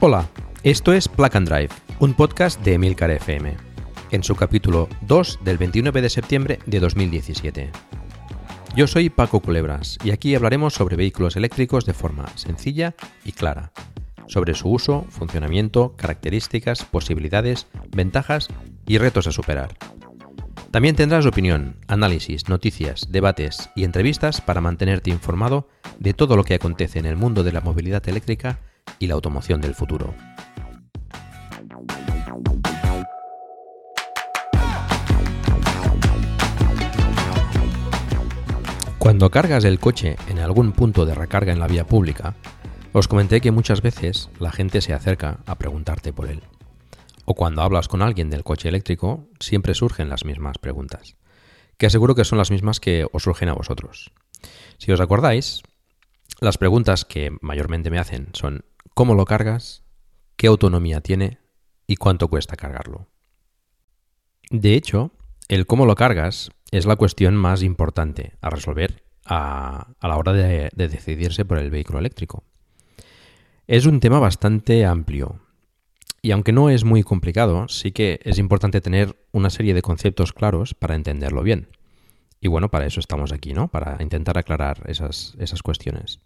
Hola, esto es Plug and Drive, un podcast de Emilcar FM, en su capítulo 2 del 29 de septiembre de 2017. Yo soy Paco Culebras y aquí hablaremos sobre vehículos eléctricos de forma sencilla y clara, sobre su uso, funcionamiento, características, posibilidades, ventajas y retos a superar. También tendrás opinión, análisis, noticias, debates y entrevistas para mantenerte informado de todo lo que acontece en el mundo de la movilidad eléctrica y la automoción del futuro. Cuando cargas el coche en algún punto de recarga en la vía pública, os comenté que muchas veces la gente se acerca a preguntarte por él. O cuando hablas con alguien del coche eléctrico, siempre surgen las mismas preguntas, que aseguro que son las mismas que os surgen a vosotros. Si os acordáis, las preguntas que mayormente me hacen son cómo lo cargas, qué autonomía tiene y cuánto cuesta cargarlo. De hecho, el cómo lo cargas es la cuestión más importante a resolver a, la hora de, de decidirse por el vehículo eléctrico. Es un tema bastante amplio y aunque no es muy complicado, sí que es importante tener una serie de conceptos claros para entenderlo bien. Y bueno, para eso estamos aquí, ¿no? Para intentar aclarar esas, esas cuestiones.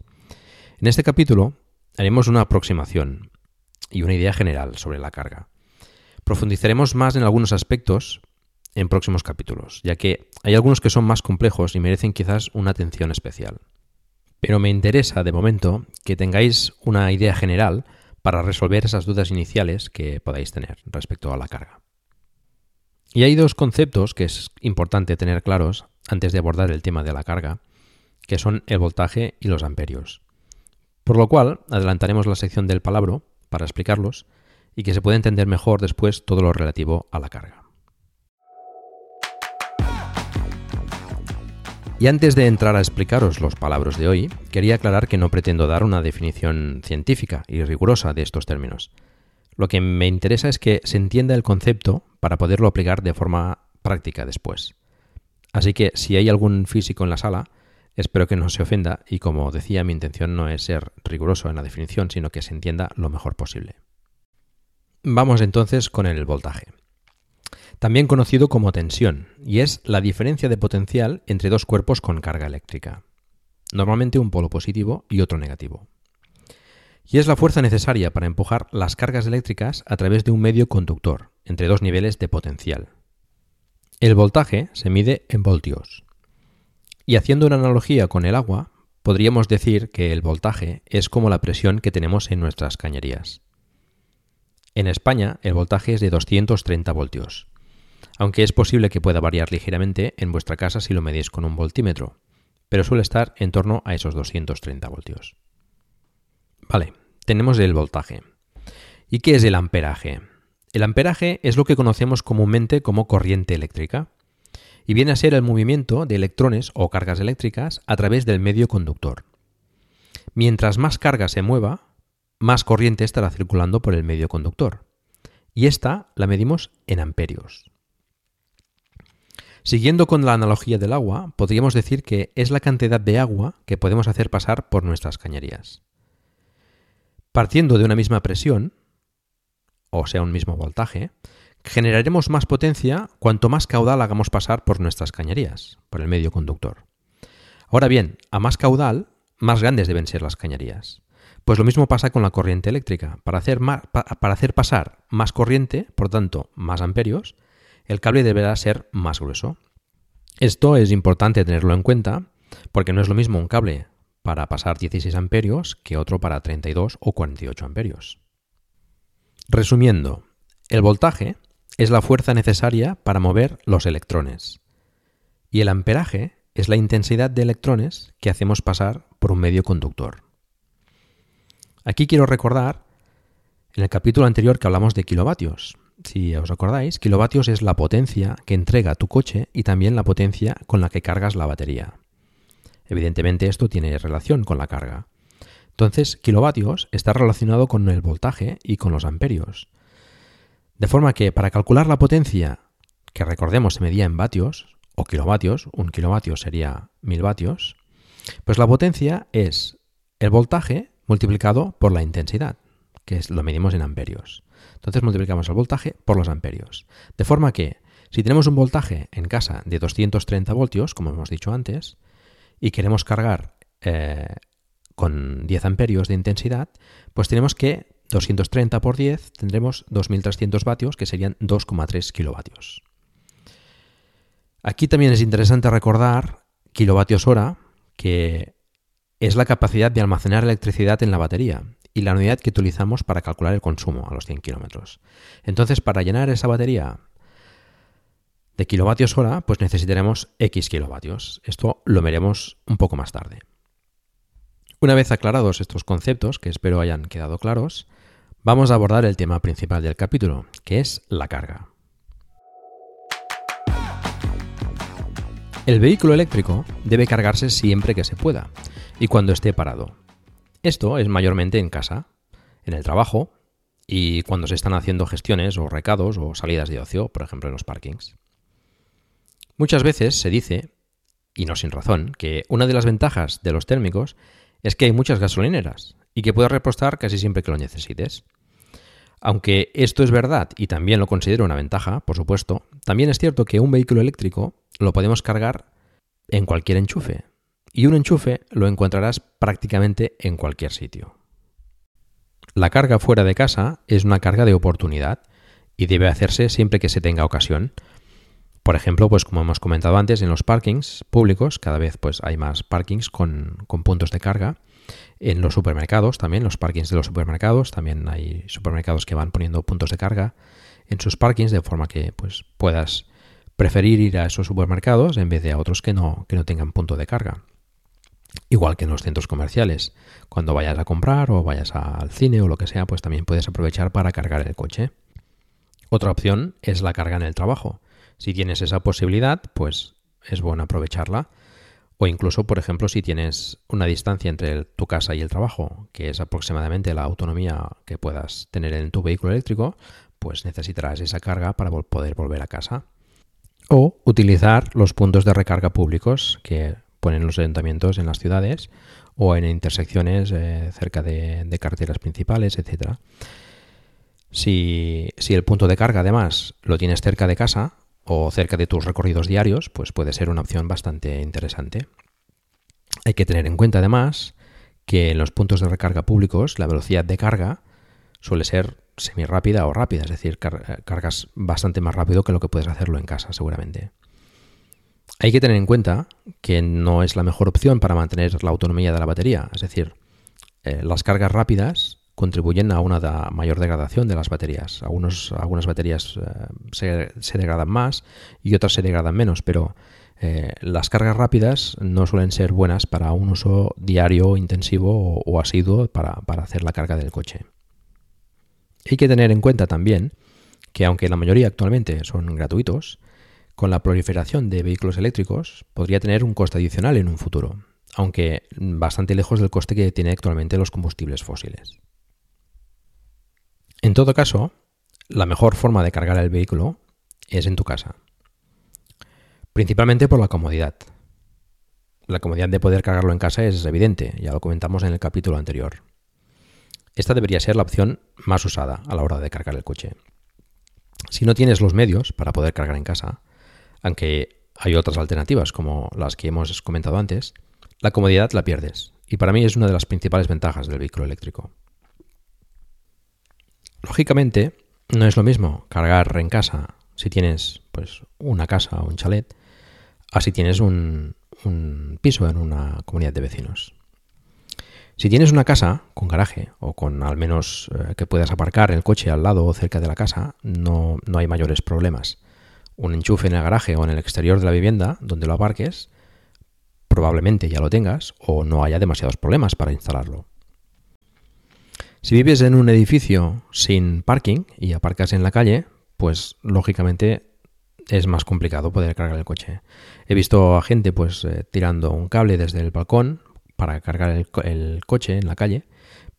En este capítulo haremos una aproximación y una idea general sobre la carga. Profundizaremos más en algunos aspectos en próximos capítulos, ya que hay algunos que son más complejos y merecen quizás una atención especial. Pero me interesa, de momento, que tengáis una idea general para resolver esas dudas iniciales que podáis tener respecto a la carga. Y hay dos conceptos que es importante tener claros antes de abordar el tema de la carga, que son el voltaje y los amperios. Por lo cual, adelantaremos la sección del palabro para explicarlos y que se pueda entender mejor después todo lo relativo a la carga. Y antes de entrar a explicaros los palabras de hoy, quería aclarar que no pretendo dar una definición científica y rigurosa de estos términos. Lo que me interesa es que se entienda el concepto para poderlo aplicar de forma práctica después. Así que si hay algún físico en la sala, Espero que no se ofenda y como decía, mi intención no es ser riguroso en la definición, sino que se entienda lo mejor posible. Vamos entonces con el voltaje. También conocido como tensión, y es la diferencia de potencial entre dos cuerpos con carga eléctrica. Normalmente un polo positivo y otro negativo. Y es la fuerza necesaria para empujar las cargas eléctricas a través de un medio conductor, entre dos niveles de potencial. El voltaje se mide en voltios. Y haciendo una analogía con el agua, podríamos decir que el voltaje es como la presión que tenemos en nuestras cañerías. En España el voltaje es de 230 voltios, aunque es posible que pueda variar ligeramente en vuestra casa si lo medís con un voltímetro, pero suele estar en torno a esos 230 voltios. Vale, tenemos el voltaje. ¿Y qué es el amperaje? El amperaje es lo que conocemos comúnmente como corriente eléctrica y viene a ser el movimiento de electrones o cargas eléctricas a través del medio conductor. Mientras más carga se mueva, más corriente estará circulando por el medio conductor. Y esta la medimos en amperios. Siguiendo con la analogía del agua, podríamos decir que es la cantidad de agua que podemos hacer pasar por nuestras cañerías. Partiendo de una misma presión, o sea, un mismo voltaje, Generaremos más potencia cuanto más caudal hagamos pasar por nuestras cañerías, por el medio conductor. Ahora bien, a más caudal, más grandes deben ser las cañerías. Pues lo mismo pasa con la corriente eléctrica. Para hacer, para hacer pasar más corriente, por tanto más amperios, el cable deberá ser más grueso. Esto es importante tenerlo en cuenta porque no es lo mismo un cable para pasar 16 amperios que otro para 32 o 48 amperios. Resumiendo, el voltaje es la fuerza necesaria para mover los electrones y el amperaje es la intensidad de electrones que hacemos pasar por un medio conductor. Aquí quiero recordar en el capítulo anterior que hablamos de kilovatios. Si os acordáis, kilovatios es la potencia que entrega tu coche y también la potencia con la que cargas la batería. Evidentemente esto tiene relación con la carga. Entonces, kilovatios está relacionado con el voltaje y con los amperios. De forma que para calcular la potencia, que recordemos se medía en vatios o kilovatios, un kilovatio sería mil vatios, pues la potencia es el voltaje multiplicado por la intensidad, que es, lo medimos en amperios. Entonces multiplicamos el voltaje por los amperios. De forma que si tenemos un voltaje en casa de 230 voltios, como hemos dicho antes, y queremos cargar eh, con 10 amperios de intensidad, pues tenemos que 230 por 10 tendremos 2300 vatios, que serían 2,3 kilovatios. Aquí también es interesante recordar kilovatios hora, que es la capacidad de almacenar electricidad en la batería y la unidad que utilizamos para calcular el consumo a los 100 kilómetros. Entonces, para llenar esa batería de kilovatios hora, pues necesitaremos X kilovatios. Esto lo veremos un poco más tarde. Una vez aclarados estos conceptos, que espero hayan quedado claros, vamos a abordar el tema principal del capítulo, que es la carga. El vehículo eléctrico debe cargarse siempre que se pueda y cuando esté parado. Esto es mayormente en casa, en el trabajo y cuando se están haciendo gestiones o recados o salidas de ocio, por ejemplo en los parkings. Muchas veces se dice, y no sin razón, que una de las ventajas de los térmicos es que hay muchas gasolineras y que puedes repostar casi siempre que lo necesites. Aunque esto es verdad y también lo considero una ventaja, por supuesto, también es cierto que un vehículo eléctrico lo podemos cargar en cualquier enchufe. Y un enchufe lo encontrarás prácticamente en cualquier sitio. La carga fuera de casa es una carga de oportunidad y debe hacerse siempre que se tenga ocasión. Por ejemplo, pues como hemos comentado antes, en los parkings públicos cada vez pues hay más parkings con, con puntos de carga en los supermercados también, los parkings de los supermercados, también hay supermercados que van poniendo puntos de carga en sus parkings de forma que pues, puedas preferir ir a esos supermercados en vez de a otros que no, que no tengan punto de carga. Igual que en los centros comerciales. Cuando vayas a comprar o vayas al cine o lo que sea, pues también puedes aprovechar para cargar el coche. Otra opción es la carga en el trabajo. Si tienes esa posibilidad, pues es bueno aprovecharla o incluso, por ejemplo, si tienes una distancia entre tu casa y el trabajo, que es aproximadamente la autonomía que puedas tener en tu vehículo eléctrico, pues necesitarás esa carga para poder volver a casa. O utilizar los puntos de recarga públicos que ponen los ayuntamientos en las ciudades o en intersecciones eh, cerca de, carreteras principales, etc. Si el punto de carga además lo tienes cerca de casa, o cerca de tus recorridos diarios, pues puede ser una opción bastante interesante. Hay que tener en cuenta además que en los puntos de recarga públicos la velocidad de carga suele ser semi rápida o rápida, es decir, cargas bastante más rápido que lo que puedes hacerlo en casa seguramente. Hay que tener en cuenta que no es la mejor opción para mantener la autonomía de la batería, es decir, eh, las cargas rápidas contribuyen a una mayor degradación de las baterías. Algunas baterías eh, se, degradan más y otras se degradan menos, pero eh, las cargas rápidas no suelen ser buenas para un uso diario, intensivo o, asiduo para, para, hacer la carga del coche. Hay que tener en cuenta también que aunque la mayoría actualmente son gratuitos, con la proliferación de vehículos eléctricos podría tener un coste adicional en un futuro, aunque bastante lejos del coste que tiene actualmente los combustibles fósiles. En todo caso, la mejor forma de cargar el vehículo es en tu casa. Principalmente por la comodidad. La comodidad de poder cargarlo en casa es evidente, ya lo comentamos en el capítulo anterior. Esta debería ser la opción más usada a la hora de cargar el coche. Si no tienes los medios para poder cargar en casa, aunque hay otras alternativas como las que hemos comentado antes, la comodidad la pierdes. Y para mí es una de las principales ventajas del vehículo eléctrico. Lógicamente, no es lo mismo cargar en casa si tienes pues una casa o un chalet, a si tienes un, piso en una comunidad de vecinos. Si tienes una casa con garaje o con al menos eh, que puedas aparcar el coche al lado o cerca de la casa, no, no hay mayores problemas. Un enchufe en el garaje o en el exterior de la vivienda donde lo aparques, probablemente ya lo tengas o no haya demasiados problemas para instalarlo. Si vives en un edificio sin parking y aparcas en la calle, pues lógicamente es más complicado poder cargar el coche. He visto a gente pues eh, tirando un cable desde el balcón para cargar el, coche en la calle,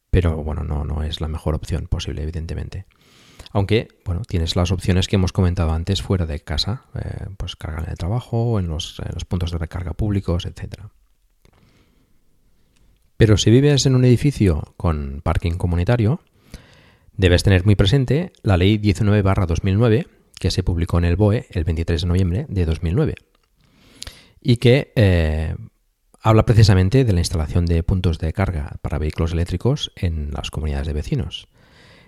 pero bueno, no, no es la mejor opción posible, evidentemente. Aunque, bueno, tienes las opciones que hemos comentado antes fuera de casa, eh, pues cargar en el trabajo, en los, en los puntos de recarga públicos, etc. Pero si vives en un edificio con parking comunitario, debes tener muy presente la Ley 19-2009, que se publicó en el BOE el 23 de noviembre de 2009, y que eh, habla precisamente de la instalación de puntos de carga para vehículos eléctricos en las comunidades de vecinos.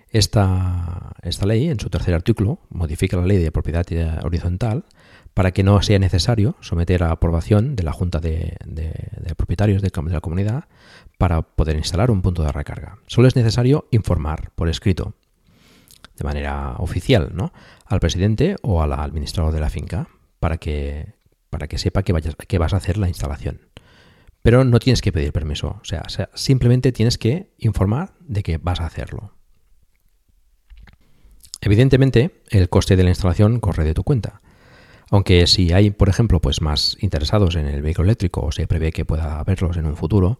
Esta, ley, en su tercer artículo, modifica la ley de propiedad horizontal para que no sea necesario someter a aprobación de la Junta de, Propietarios de, la comunidad para poder instalar un punto de recarga. Solo es necesario informar por escrito, de manera oficial, ¿no? al presidente o al administrador de la finca para que, para que sepa que, vayas, que vas a hacer la instalación pero no tienes que pedir permiso. O sea, simplemente tienes que informar de que vas a hacerlo. Evidentemente, el coste de la instalación corre de tu cuenta. Aunque si hay, por ejemplo, pues más interesados en el vehículo eléctrico o se prevé que pueda haberlos en un futuro,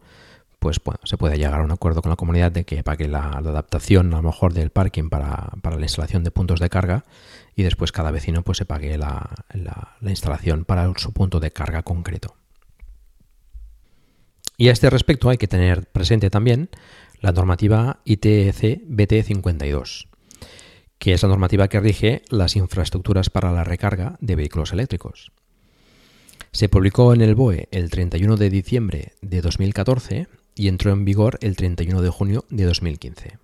pues se puede llegar a un acuerdo con la comunidad de que pague la, adaptación a lo mejor del parking para, la instalación de puntos de carga y después cada vecino pues se pague la instalación para su punto de carga concreto. Y a este respecto hay que tener presente también la normativa ITC BT 52, que es la normativa que rige las infraestructuras para la recarga de vehículos eléctricos. Se publicó en el BOE el 31 de diciembre de 2014 y entró en vigor el 31 de junio de 2015.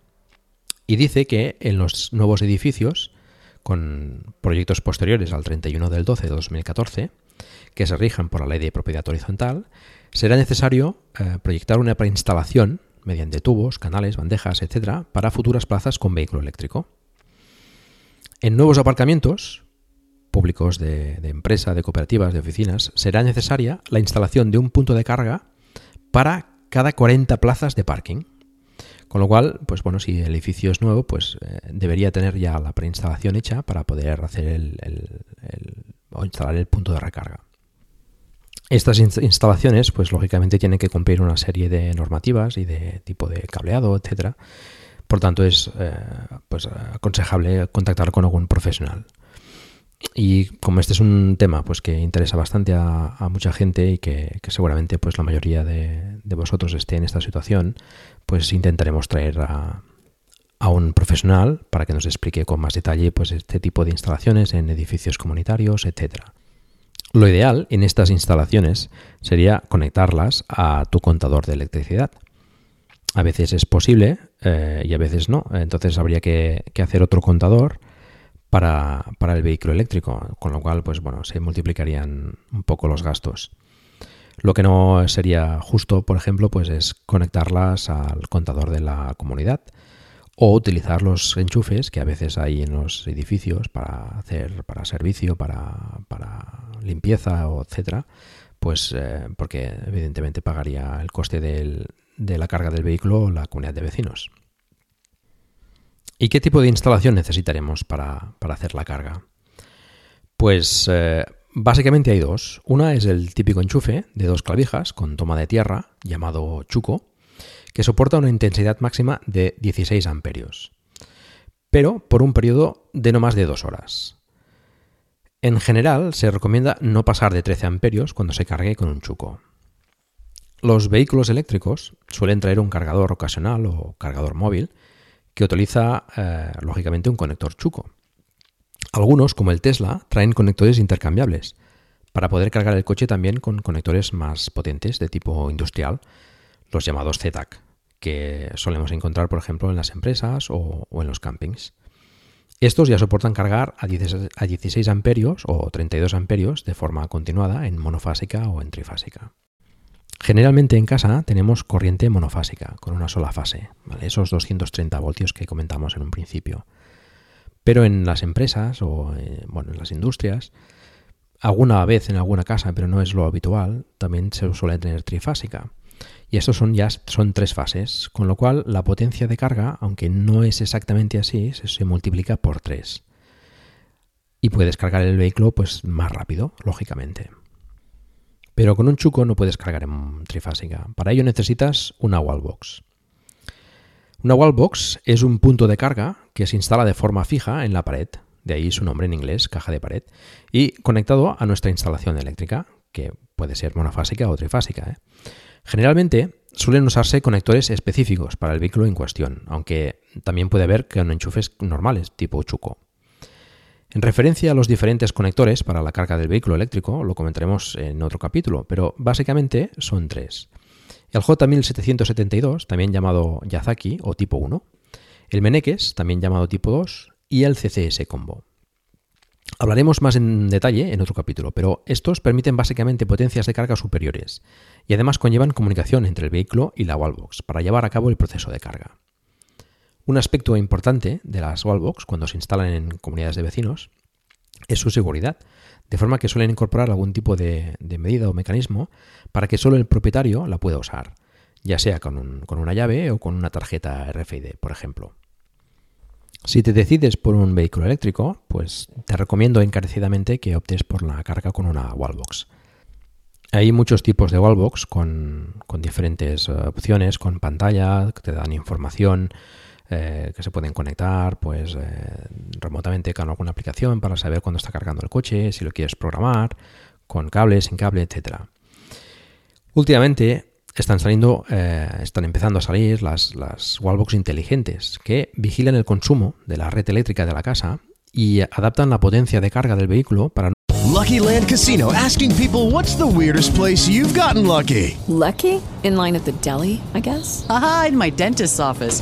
Y dice que en los nuevos edificios, con proyectos posteriores al 31 del 12 de 2014, que se rijan por la ley de propiedad horizontal, será necesario eh, proyectar una preinstalación mediante tubos, canales, bandejas, etc., para futuras plazas con vehículo eléctrico. En nuevos aparcamientos públicos de, empresa, de cooperativas, de oficinas, será necesaria la instalación de un punto de carga para cada 40 plazas de parking. Con lo cual, pues bueno, si el edificio es nuevo, pues eh, debería tener ya la preinstalación hecha para poder hacer el, instalar el punto de recarga. Estas instalaciones, pues lógicamente tienen que cumplir una serie de normativas y de tipo de cableado, etcétera. Por tanto, es eh, pues, aconsejable contactar con algún profesional. Y como este es un tema pues, que interesa bastante a, mucha gente y que, seguramente pues, la mayoría de, vosotros esté en esta situación, pues intentaremos traer a, un profesional para que nos explique con más detalle pues, este tipo de instalaciones en edificios comunitarios, etcétera. Lo ideal en estas instalaciones sería conectarlas a tu contador de electricidad. A veces es posible eh, y a veces no. Entonces habría que, hacer otro contador para, el vehículo eléctrico, con lo cual pues bueno, se multiplicarían un poco los gastos. Lo que no sería justo, por ejemplo, pues es conectarlas al contador de la comunidad o utilizar los enchufes que a veces hay en los edificios para hacer para servicio, para, para limpieza etcétera, pues eh, porque evidentemente pagaría el coste de la carga del vehículo la comunidad de vecinos. ¿Y qué tipo de instalación necesitaremos para, hacer la carga? Pues eh, básicamente hay dos. Una es el típico enchufe de dos clavijas con toma de tierra, llamado chuco, que soporta una intensidad máxima de 16 amperios, pero por un periodo de no más de dos horas. En general, se recomienda no pasar de 13 amperios cuando se cargue con un chuco. Los vehículos eléctricos suelen traer un cargador ocasional o cargador móvil que utiliza, eh, lógicamente, un conector chuco. Algunos, como el Tesla, traen conectores intercambiables para poder cargar el coche también con conectores más potentes de tipo industrial, los llamados ZTAC, que solemos encontrar, por ejemplo, en las empresas o, en los campings. Estos ya soportan cargar a 16 amperios o 32 amperios de forma continuada en monofásica o en trifásica. Generalmente en casa tenemos corriente monofásica con una sola fase, esos 230 voltios que comentamos en un principio. Pero en las empresas o eh, bueno, en las industrias, alguna vez en alguna casa, pero no es lo habitual, también se suele tener trifásica. Y estos son ya son tres fases, con lo cual la potencia de carga, aunque no es exactamente así, se, multiplica por tres. Y puedes cargar el vehículo pues más rápido, lógicamente. Pero con un chuco no puedes cargar en trifásica. Para ello necesitas una wallbox. Una wallbox es un punto de carga que se instala de forma fija en la pared, de ahí su nombre en inglés, caja de pared, y conectado a nuestra instalación eléctrica, que puede ser monofásica o trifásica. ¿eh? Generalmente suelen usarse conectores específicos para el vehículo en cuestión, aunque también puede haber con enchufes normales, tipo chuco. En referencia a los diferentes conectores para la carga del vehículo eléctrico, lo comentaremos en otro capítulo, pero básicamente son tres. El J1772, también llamado Yazaki o tipo 1, el Meneques, también llamado tipo 2, y el CCS Combo. Hablaremos más en detalle en otro capítulo, pero estos permiten básicamente potencias de carga superiores y además conllevan comunicación entre el vehículo y la wallbox para llevar a cabo el proceso de carga. Un aspecto importante de las wallbox cuando se instalan en comunidades de vecinos es su seguridad, de forma que suelen incorporar algún tipo de, medida o mecanismo para que solo el propietario la pueda usar, ya sea con, con una llave o con una tarjeta RFID, por ejemplo. Si te decides por un vehículo eléctrico, pues te recomiendo encarecidamente que optes por la carga con una wallbox. Hay muchos tipos de wallbox con, diferentes eh, opciones, con pantalla, que te dan información, eh, que se pueden conectar pues eh, remotamente con alguna aplicación para saber cuándo está cargando el coche, si lo quieres programar, con cable, sin cable, etc. Últimamente están saliendo, eh, están empezando a salir las, las wallbox inteligentes que vigilan el consumo de la red eléctrica de la casa y adaptan la potencia de carga del vehículo para Lucky Land Casino asking people what's the weirdest place you've gotten lucky? Lucky? In line at the deli, I guess. Aha, in my dentist's office.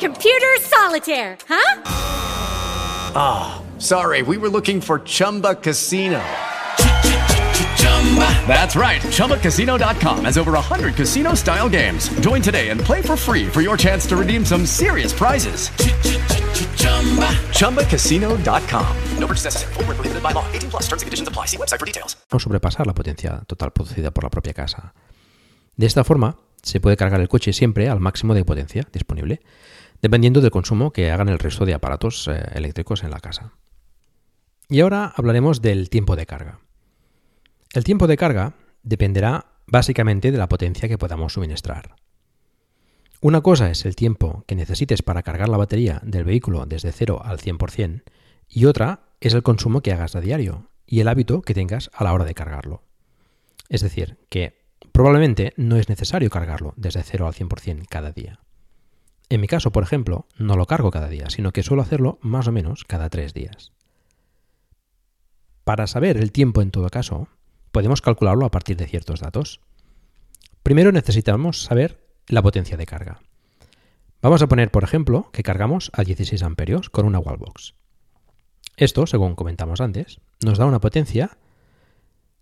Computer solitaire, huh? Ah, oh, sorry. We were looking for Chumba Casino. That's right. ChumbaCasino.com has over 100 casino style games. Join today and play for free for your chance to redeem some serious prizes. ChumbaCasino.com. No purchase necessary. Full prohibited by law. 18 plus terms and conditions apply. See website for details. No sobrepasar la potencia total producida por la propia casa. De esta forma, se puede cargar el coche siempre al máximo de potencia disponible dependiendo del consumo que hagan el resto de aparatos eh, eléctricos en la casa. Y ahora hablaremos del tiempo de carga. El tiempo de carga dependerá básicamente de la potencia que podamos suministrar. Una cosa es el tiempo que necesites para cargar la batería del vehículo desde 0 al 100% y otra es el consumo que hagas a diario y el hábito que tengas a la hora de cargarlo. Es decir, que probablemente no es necesario cargarlo desde 0 al 100% cada día. En mi caso, por ejemplo, no lo cargo cada día, sino que suelo hacerlo más o menos cada tres días. Para saber el tiempo en todo caso, podemos calcularlo a partir de ciertos datos. Primero necesitamos saber la potencia de carga. Vamos a poner, por ejemplo, que cargamos a 16 amperios con una wallbox. Esto, según comentamos antes, nos da una potencia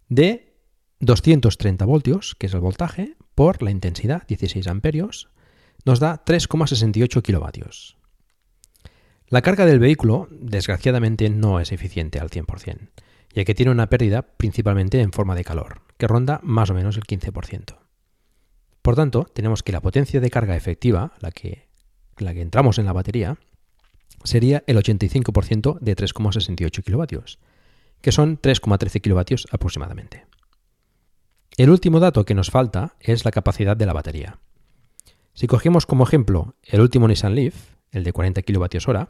de 230 voltios, que es el voltaje, por la intensidad 16 amperios, nos da 3,68 kilovatios. La carga del vehículo, desgraciadamente, no es eficiente al 100%, ya que tiene una pérdida principalmente en forma de calor, que ronda más o menos el 15%. Por tanto, tenemos que la potencia de carga efectiva, la que, la que entramos en la batería, sería el 85% de 3,68 kilovatios, que son 3,13 kilovatios aproximadamente. El último dato que nos falta es la capacidad de la batería. Si cogemos como ejemplo el último Nissan Leaf, el de 40 kWh,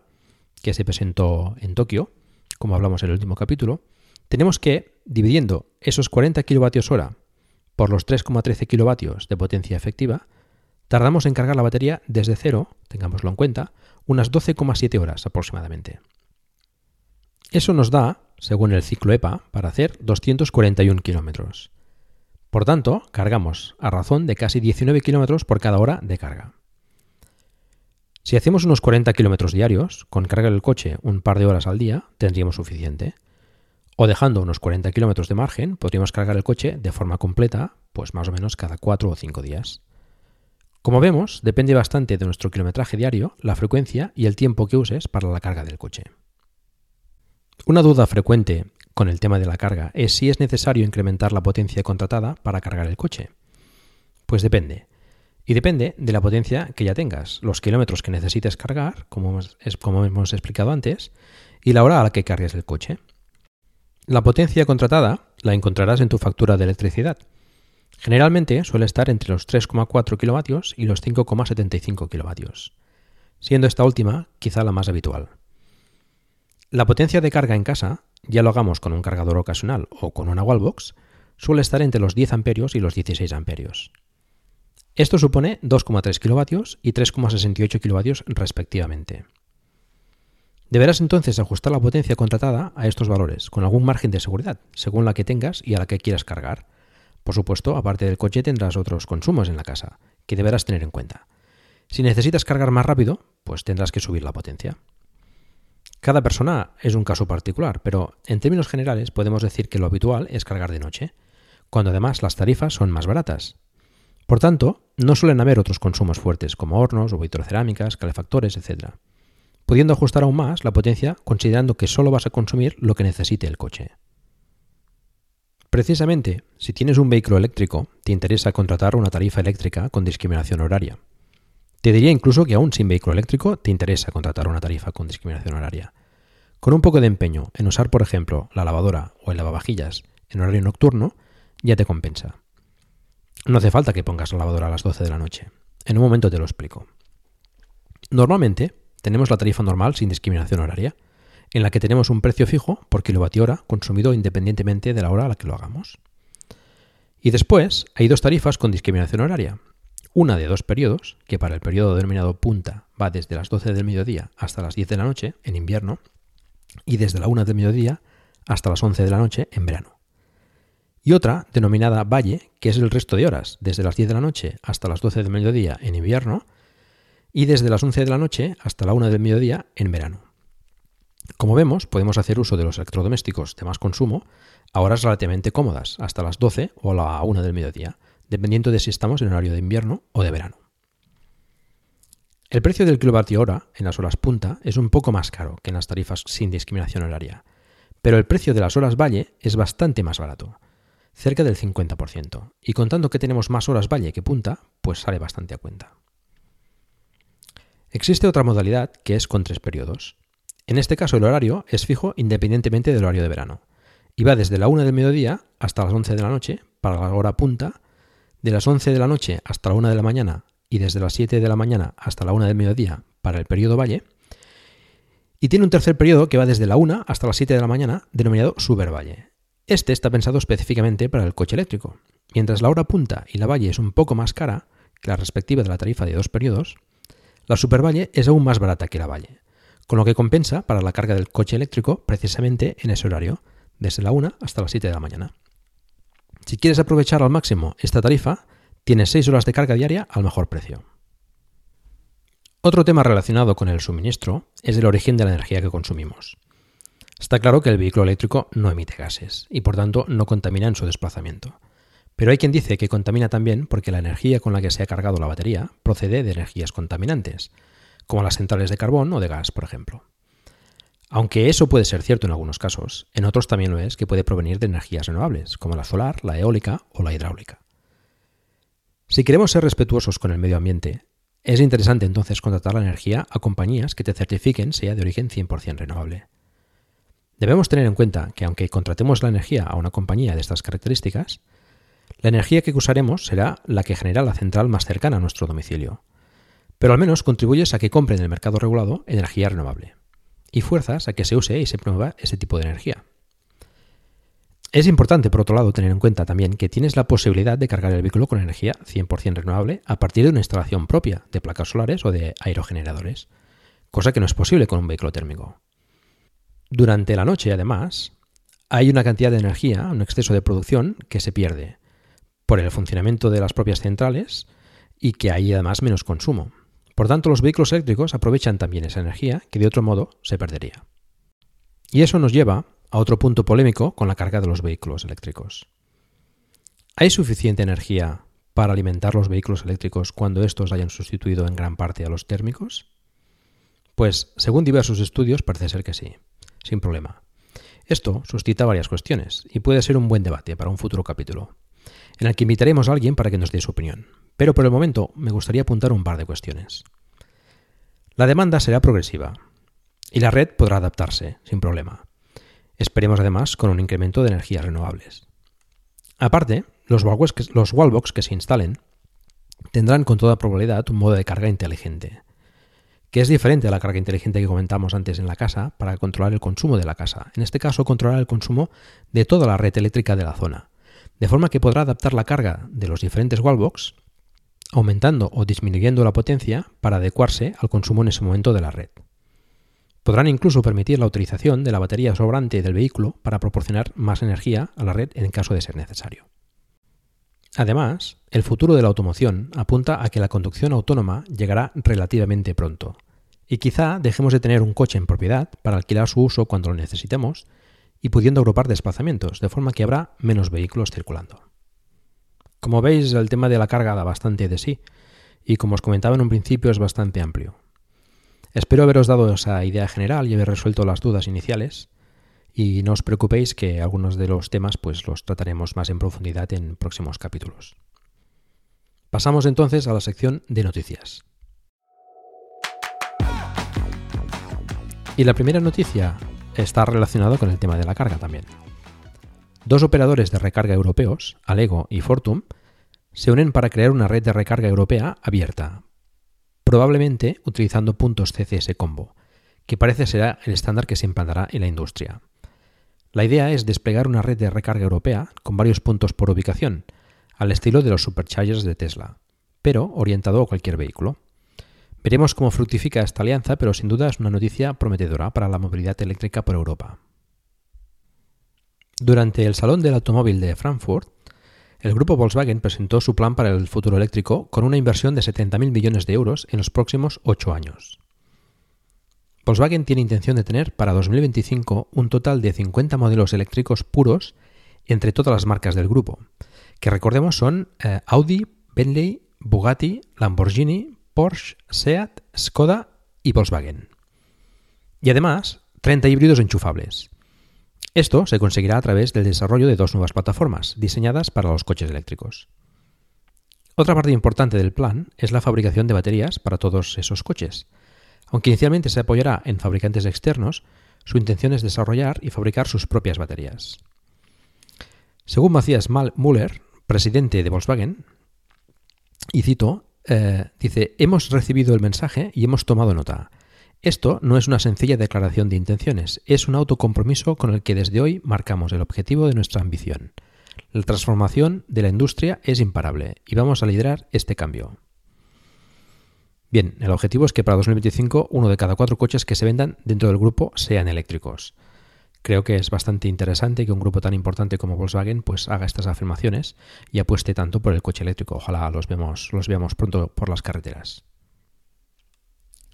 que se presentó en Tokio, como hablamos en el último capítulo, tenemos que, dividiendo esos 40 kilovatios hora por los 3,13 kilovatios de potencia efectiva, tardamos en cargar la batería desde cero, tengámoslo en cuenta, unas 12,7 horas aproximadamente. Eso nos da, según el ciclo EPA, para hacer 241 kilómetros. Por tanto, cargamos a razón de casi 19 kilómetros por cada hora de carga. Si hacemos unos 40 kilómetros diarios, con carga del coche un par de horas al día, tendríamos suficiente. O dejando unos 40 kilómetros de margen, podríamos cargar el coche de forma completa, pues más o menos cada 4 o 5 días. Como vemos, depende bastante de nuestro kilometraje diario, la frecuencia y el tiempo que uses para la carga del coche. Una duda frecuente con el tema de la carga es si es necesario incrementar la potencia contratada para cargar el coche. Pues depende. Y depende de la potencia que ya tengas, los kilómetros que necesites cargar, como, como hemos explicado antes, y la hora a la que cargues el coche. La potencia contratada la encontrarás en tu factura de electricidad. Generalmente suele estar entre los 3,4 kilovatios y los 5,75 kilovatios, siendo esta última quizá la más habitual. La potencia de carga en casa ya lo hagamos con un cargador ocasional o con una wallbox, suele estar entre los 10 amperios y los 16 amperios. Esto supone 2,3 kilovatios y 3,68 kilovatios respectivamente. Deberás entonces ajustar la potencia contratada a estos valores, con algún margen de seguridad, según la que tengas y a la que quieras cargar. Por supuesto, aparte del coche tendrás otros consumos en la casa, que deberás tener en cuenta. Si necesitas cargar más rápido, pues tendrás que subir la potencia. Cada persona es un caso particular, pero en términos generales podemos decir que lo habitual es cargar de noche, cuando además las tarifas son más baratas. Por tanto, no suelen haber otros consumos fuertes como hornos o vitrocerámicas, calefactores, etc., pudiendo ajustar aún más la potencia considerando que solo vas a consumir lo que necesite el coche. Precisamente, si tienes un vehículo eléctrico, te interesa contratar una tarifa eléctrica con discriminación horaria. Te diría incluso que aún sin vehículo eléctrico te interesa contratar una tarifa con discriminación horaria. Con un poco de empeño en usar, por ejemplo, la lavadora o el lavavajillas en horario nocturno, ya te compensa. No hace falta que pongas la lavadora a las 12 de la noche. En un momento te lo explico. Normalmente tenemos la tarifa normal sin discriminación horaria, en la que tenemos un precio fijo por kilovatio hora consumido independientemente de la hora a la que lo hagamos. Y después hay dos tarifas con discriminación horaria, una de dos periodos, que para el periodo denominado punta va desde las 12 del mediodía hasta las 10 de la noche en invierno y desde la 1 del mediodía hasta las 11 de la noche en verano. Y otra denominada valle, que es el resto de horas, desde las 10 de la noche hasta las 12 del mediodía en invierno y desde las 11 de la noche hasta la 1 del mediodía en verano. Como vemos, podemos hacer uso de los electrodomésticos de más consumo a horas relativamente cómodas, hasta las 12 o la 1 del mediodía, dependiendo de si estamos en horario de invierno o de verano. El precio del kilovatio hora en las horas punta es un poco más caro que en las tarifas sin discriminación horaria, pero el precio de las horas valle es bastante más barato, cerca del 50%, y contando que tenemos más horas valle que punta, pues sale bastante a cuenta. Existe otra modalidad que es con tres periodos. En este caso el horario es fijo independientemente del horario de verano, y va desde la 1 del mediodía hasta las 11 de la noche para la hora punta de las 11 de la noche hasta la 1 de la mañana y desde las 7 de la mañana hasta la 1 del mediodía para el periodo valle. Y tiene un tercer periodo que va desde la 1 hasta las 7 de la mañana, denominado supervalle. Este está pensado específicamente para el coche eléctrico. Mientras la hora punta y la valle es un poco más cara que la respectiva de la tarifa de dos periodos, la supervalle es aún más barata que la valle, con lo que compensa para la carga del coche eléctrico precisamente en ese horario, desde la 1 hasta las 7 de la mañana. Si quieres aprovechar al máximo esta tarifa, tienes 6 horas de carga diaria al mejor precio. Otro tema relacionado con el suministro es el origen de la energía que consumimos. Está claro que el vehículo eléctrico no emite gases y por tanto no contamina en su desplazamiento. Pero hay quien dice que contamina también porque la energía con la que se ha cargado la batería procede de energías contaminantes, como las centrales de carbón o de gas, por ejemplo. Aunque eso puede ser cierto en algunos casos, en otros también lo es que puede provenir de energías renovables, como la solar, la eólica o la hidráulica. Si queremos ser respetuosos con el medio ambiente, es interesante entonces contratar la energía a compañías que te certifiquen sea de origen 100% renovable. Debemos tener en cuenta que aunque contratemos la energía a una compañía de estas características, la energía que usaremos será la que genera la central más cercana a nuestro domicilio. Pero al menos contribuyes a que compren en el mercado regulado energía renovable. Y fuerzas a que se use y se promueva ese tipo de energía. Es importante, por otro lado, tener en cuenta también que tienes la posibilidad de cargar el vehículo con energía 100% renovable a partir de una instalación propia de placas solares o de aerogeneradores, cosa que no es posible con un vehículo térmico. Durante la noche, además, hay una cantidad de energía, un exceso de producción que se pierde por el funcionamiento de las propias centrales y que hay además menos consumo. Por tanto, los vehículos eléctricos aprovechan también esa energía que de otro modo se perdería. Y eso nos lleva a otro punto polémico con la carga de los vehículos eléctricos. ¿Hay suficiente energía para alimentar los vehículos eléctricos cuando estos hayan sustituido en gran parte a los térmicos? Pues, según diversos estudios, parece ser que sí, sin problema. Esto suscita varias cuestiones y puede ser un buen debate para un futuro capítulo, en el que invitaremos a alguien para que nos dé su opinión. Pero por el momento me gustaría apuntar un par de cuestiones. La demanda será progresiva y la red podrá adaptarse sin problema. Esperemos además con un incremento de energías renovables. Aparte, los wallbox que, se instalen tendrán con toda probabilidad un modo de carga inteligente, que es diferente a la carga inteligente que comentamos antes en la casa para controlar el consumo de la casa. En este caso, controlar el consumo de toda la red eléctrica de la zona, de forma que podrá adaptar la carga de los diferentes wallbox, aumentando o disminuyendo la potencia para adecuarse al consumo en ese momento de la red. Podrán incluso permitir la utilización de la batería sobrante del vehículo para proporcionar más energía a la red en caso de ser necesario. Además, el futuro de la automoción apunta a que la conducción autónoma llegará relativamente pronto, y quizá dejemos de tener un coche en propiedad para alquilar su uso cuando lo necesitemos y pudiendo agrupar desplazamientos, de forma que habrá menos vehículos circulando. Como veis, el tema de la carga da bastante de sí, y como os comentaba en un principio es bastante amplio. Espero haberos dado esa idea general y haber resuelto las dudas iniciales. Y no os preocupéis que algunos de los temas pues los trataremos más en profundidad en próximos capítulos. Pasamos entonces a la sección de noticias. Y la primera noticia está relacionada con el tema de la carga también. Dos operadores de recarga europeos, Alego y Fortum, se unen para crear una red de recarga europea abierta, probablemente utilizando puntos CCS Combo, que parece será el estándar que se implantará en la industria. La idea es desplegar una red de recarga europea con varios puntos por ubicación, al estilo de los superchargers de Tesla, pero orientado a cualquier vehículo. Veremos cómo fructifica esta alianza, pero sin duda es una noticia prometedora para la movilidad eléctrica por Europa. Durante el Salón del Automóvil de Frankfurt, el grupo Volkswagen presentó su plan para el futuro eléctrico con una inversión de 70.000 millones de euros en los próximos ocho años. Volkswagen tiene intención de tener para 2025 un total de 50 modelos eléctricos puros entre todas las marcas del grupo, que recordemos son eh, Audi, Bentley, Bugatti, Lamborghini, Porsche, Seat, Skoda y Volkswagen. Y además, 30 híbridos enchufables. Esto se conseguirá a través del desarrollo de dos nuevas plataformas diseñadas para los coches eléctricos. Otra parte importante del plan es la fabricación de baterías para todos esos coches. Aunque inicialmente se apoyará en fabricantes externos, su intención es desarrollar y fabricar sus propias baterías. Según Matthias Müller, presidente de Volkswagen, y cito, eh, dice, hemos recibido el mensaje y hemos tomado nota. Esto no es una sencilla declaración de intenciones, es un autocompromiso con el que desde hoy marcamos el objetivo de nuestra ambición. La transformación de la industria es imparable y vamos a liderar este cambio. Bien, el objetivo es que para 2025 uno de cada cuatro coches que se vendan dentro del grupo sean eléctricos. Creo que es bastante interesante que un grupo tan importante como Volkswagen pues haga estas afirmaciones y apueste tanto por el coche eléctrico. Ojalá los, los veamos pronto por las carreteras.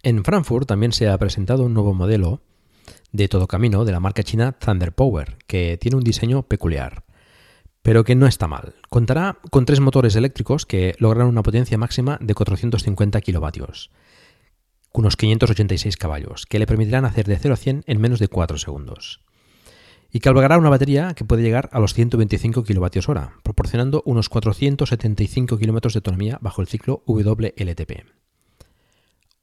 En Frankfurt también se ha presentado un nuevo modelo de todo camino de la marca china Thunder Power, que tiene un diseño peculiar, pero que no está mal. Contará con tres motores eléctricos que logran una potencia máxima de 450 kilovatios, unos 586 caballos, que le permitirán hacer de 0 a 100 en menos de 4 segundos. Y que albergará una batería que puede llegar a los 125 kilovatios hora, proporcionando unos 475 kilómetros de autonomía bajo el ciclo WLTP.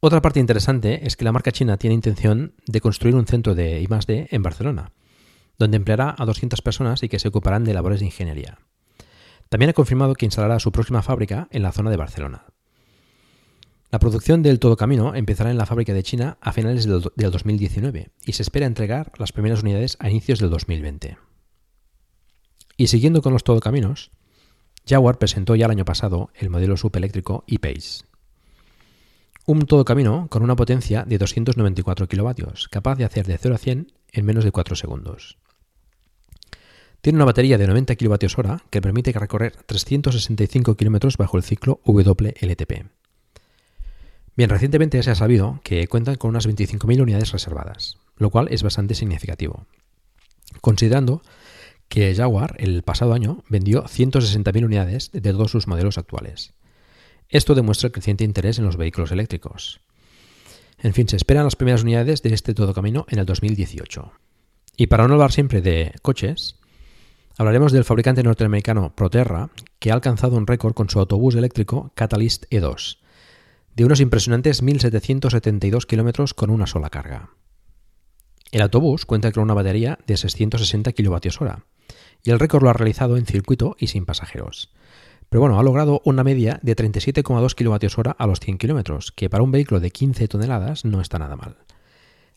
Otra parte interesante es que la marca china tiene intención de construir un centro de I+D en Barcelona, donde empleará a 200 personas y que se ocuparán de labores de ingeniería. También ha confirmado que instalará su próxima fábrica en la zona de Barcelona. La producción del todo camino empezará en la fábrica de China a finales del 2019 y se espera entregar las primeras unidades a inicios del 2020. Y siguiendo con los todocaminos, Jaguar presentó ya el año pasado el modelo subeléctrico e-Pace. Un todocamino con una potencia de 294 kilovatios, capaz de hacer de 0 a 100 en menos de 4 segundos. Tiene una batería de 90 kWh que permite recorrer 365 km bajo el ciclo WLTP. Bien, recientemente se ha sabido que cuentan con unas 25.000 unidades reservadas, lo cual es bastante significativo, considerando que Jaguar el pasado año vendió 160.000 unidades de todos sus modelos actuales. Esto demuestra el creciente interés en los vehículos eléctricos. En fin, se esperan las primeras unidades de este todo camino en el 2018. Y para no hablar siempre de coches, hablaremos del fabricante norteamericano Proterra, que ha alcanzado un récord con su autobús eléctrico Catalyst E2, de unos impresionantes 1.772 kilómetros con una sola carga. El autobús cuenta con una batería de 660 kWh y el récord lo ha realizado en circuito y sin pasajeros. Pero bueno, ha logrado una media de 37,2 kWh a los 100 km, que para un vehículo de 15 toneladas no está nada mal.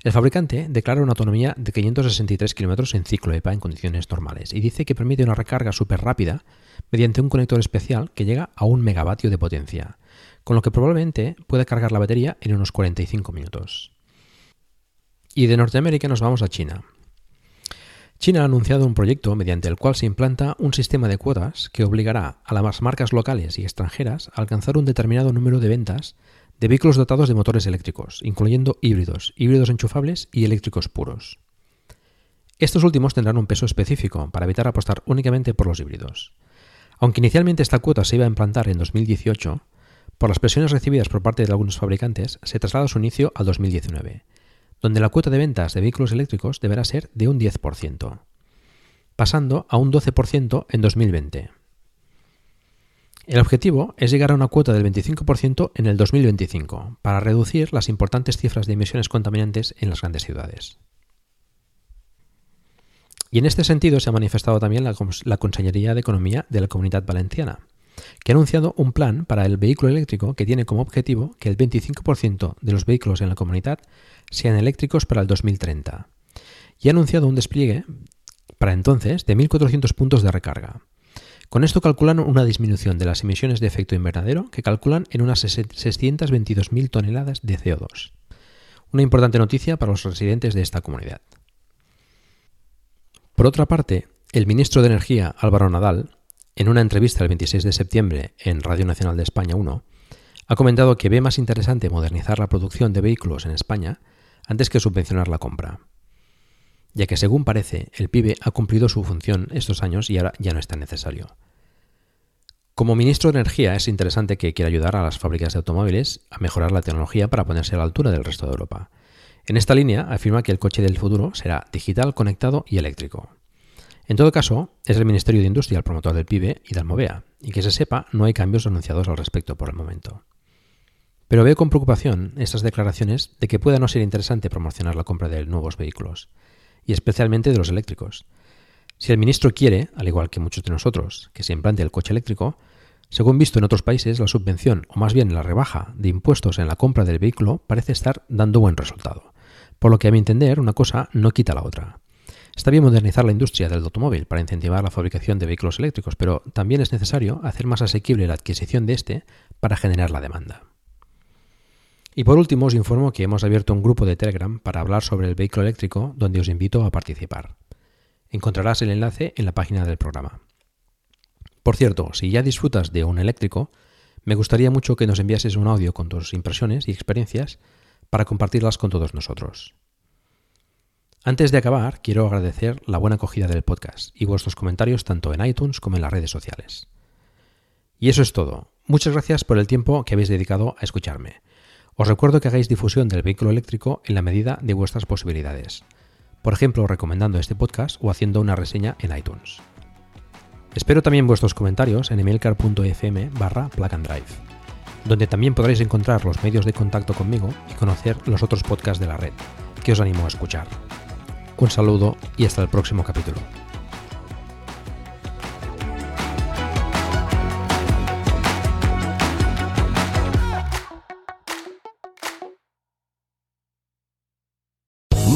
El fabricante declara una autonomía de 563 km en ciclo EPA en condiciones normales y dice que permite una recarga súper rápida mediante un conector especial que llega a un megavatio de potencia, con lo que probablemente puede cargar la batería en unos 45 minutos. Y de Norteamérica nos vamos a China. China ha anunciado un proyecto mediante el cual se implanta un sistema de cuotas que obligará a las marcas locales y extranjeras a alcanzar un determinado número de ventas de vehículos dotados de motores eléctricos, incluyendo híbridos, híbridos enchufables y eléctricos puros. Estos últimos tendrán un peso específico para evitar apostar únicamente por los híbridos. Aunque inicialmente esta cuota se iba a implantar en 2018, por las presiones recibidas por parte de algunos fabricantes, se traslada su inicio al 2019, donde la cuota de ventas de vehículos eléctricos deberá ser de un 10%, pasando a un 12% en 2020. El objetivo es llegar a una cuota del 25% en el 2025, para reducir las importantes cifras de emisiones contaminantes en las grandes ciudades. Y en este sentido se ha manifestado también la, Consellería de Economía de la Comunidad Valenciana, que ha anunciado un plan para el vehículo eléctrico que tiene como objetivo que el 25% de los vehículos en la comunidad sean eléctricos para el 2030. Y ha anunciado un despliegue para entonces de 1.400 puntos de recarga. Con esto calculan una disminución de las emisiones de efecto invernadero que calculan en unas 622.000 toneladas de CO2. Una importante noticia para los residentes de esta comunidad. Por otra parte, el ministro de Energía, Álvaro Nadal, en una entrevista el 26 de septiembre en Radio Nacional de España 1, ha comentado que ve más interesante modernizar la producción de vehículos en España antes que subvencionar la compra, ya que según parece el PIB ha cumplido su función estos años y ahora ya no es tan necesario. Como ministro de Energía es interesante que quiera ayudar a las fábricas de automóviles a mejorar la tecnología para ponerse a la altura del resto de Europa. En esta línea afirma que el coche del futuro será digital, conectado y eléctrico. En todo caso, es el Ministerio de Industria el promotor del PIB y de Almovea, y que se sepa, no hay cambios anunciados al respecto por el momento. Pero veo con preocupación estas declaraciones de que pueda no ser interesante promocionar la compra de nuevos vehículos, y especialmente de los eléctricos. Si el ministro quiere, al igual que muchos de nosotros, que se implante el coche eléctrico, según visto en otros países, la subvención, o más bien la rebaja de impuestos en la compra del vehículo, parece estar dando buen resultado. Por lo que a mi entender, una cosa no quita la otra. Está bien modernizar la industria del automóvil para incentivar la fabricación de vehículos eléctricos, pero también es necesario hacer más asequible la adquisición de este para generar la demanda. Y por último os informo que hemos abierto un grupo de Telegram para hablar sobre el vehículo eléctrico donde os invito a participar. Encontrarás el enlace en la página del programa. Por cierto, si ya disfrutas de un eléctrico, me gustaría mucho que nos enviases un audio con tus impresiones y experiencias para compartirlas con todos nosotros. Antes de acabar, quiero agradecer la buena acogida del podcast y vuestros comentarios tanto en iTunes como en las redes sociales. Y eso es todo. Muchas gracias por el tiempo que habéis dedicado a escucharme. Os recuerdo que hagáis difusión del vehículo eléctrico en la medida de vuestras posibilidades. Por ejemplo, recomendando este podcast o haciendo una reseña en iTunes. Espero también vuestros comentarios en emailcar.fm barra drive, donde también podréis encontrar los medios de contacto conmigo y conocer los otros podcasts de la red, que os animo a escuchar. Un saludo y hasta el próximo capítulo.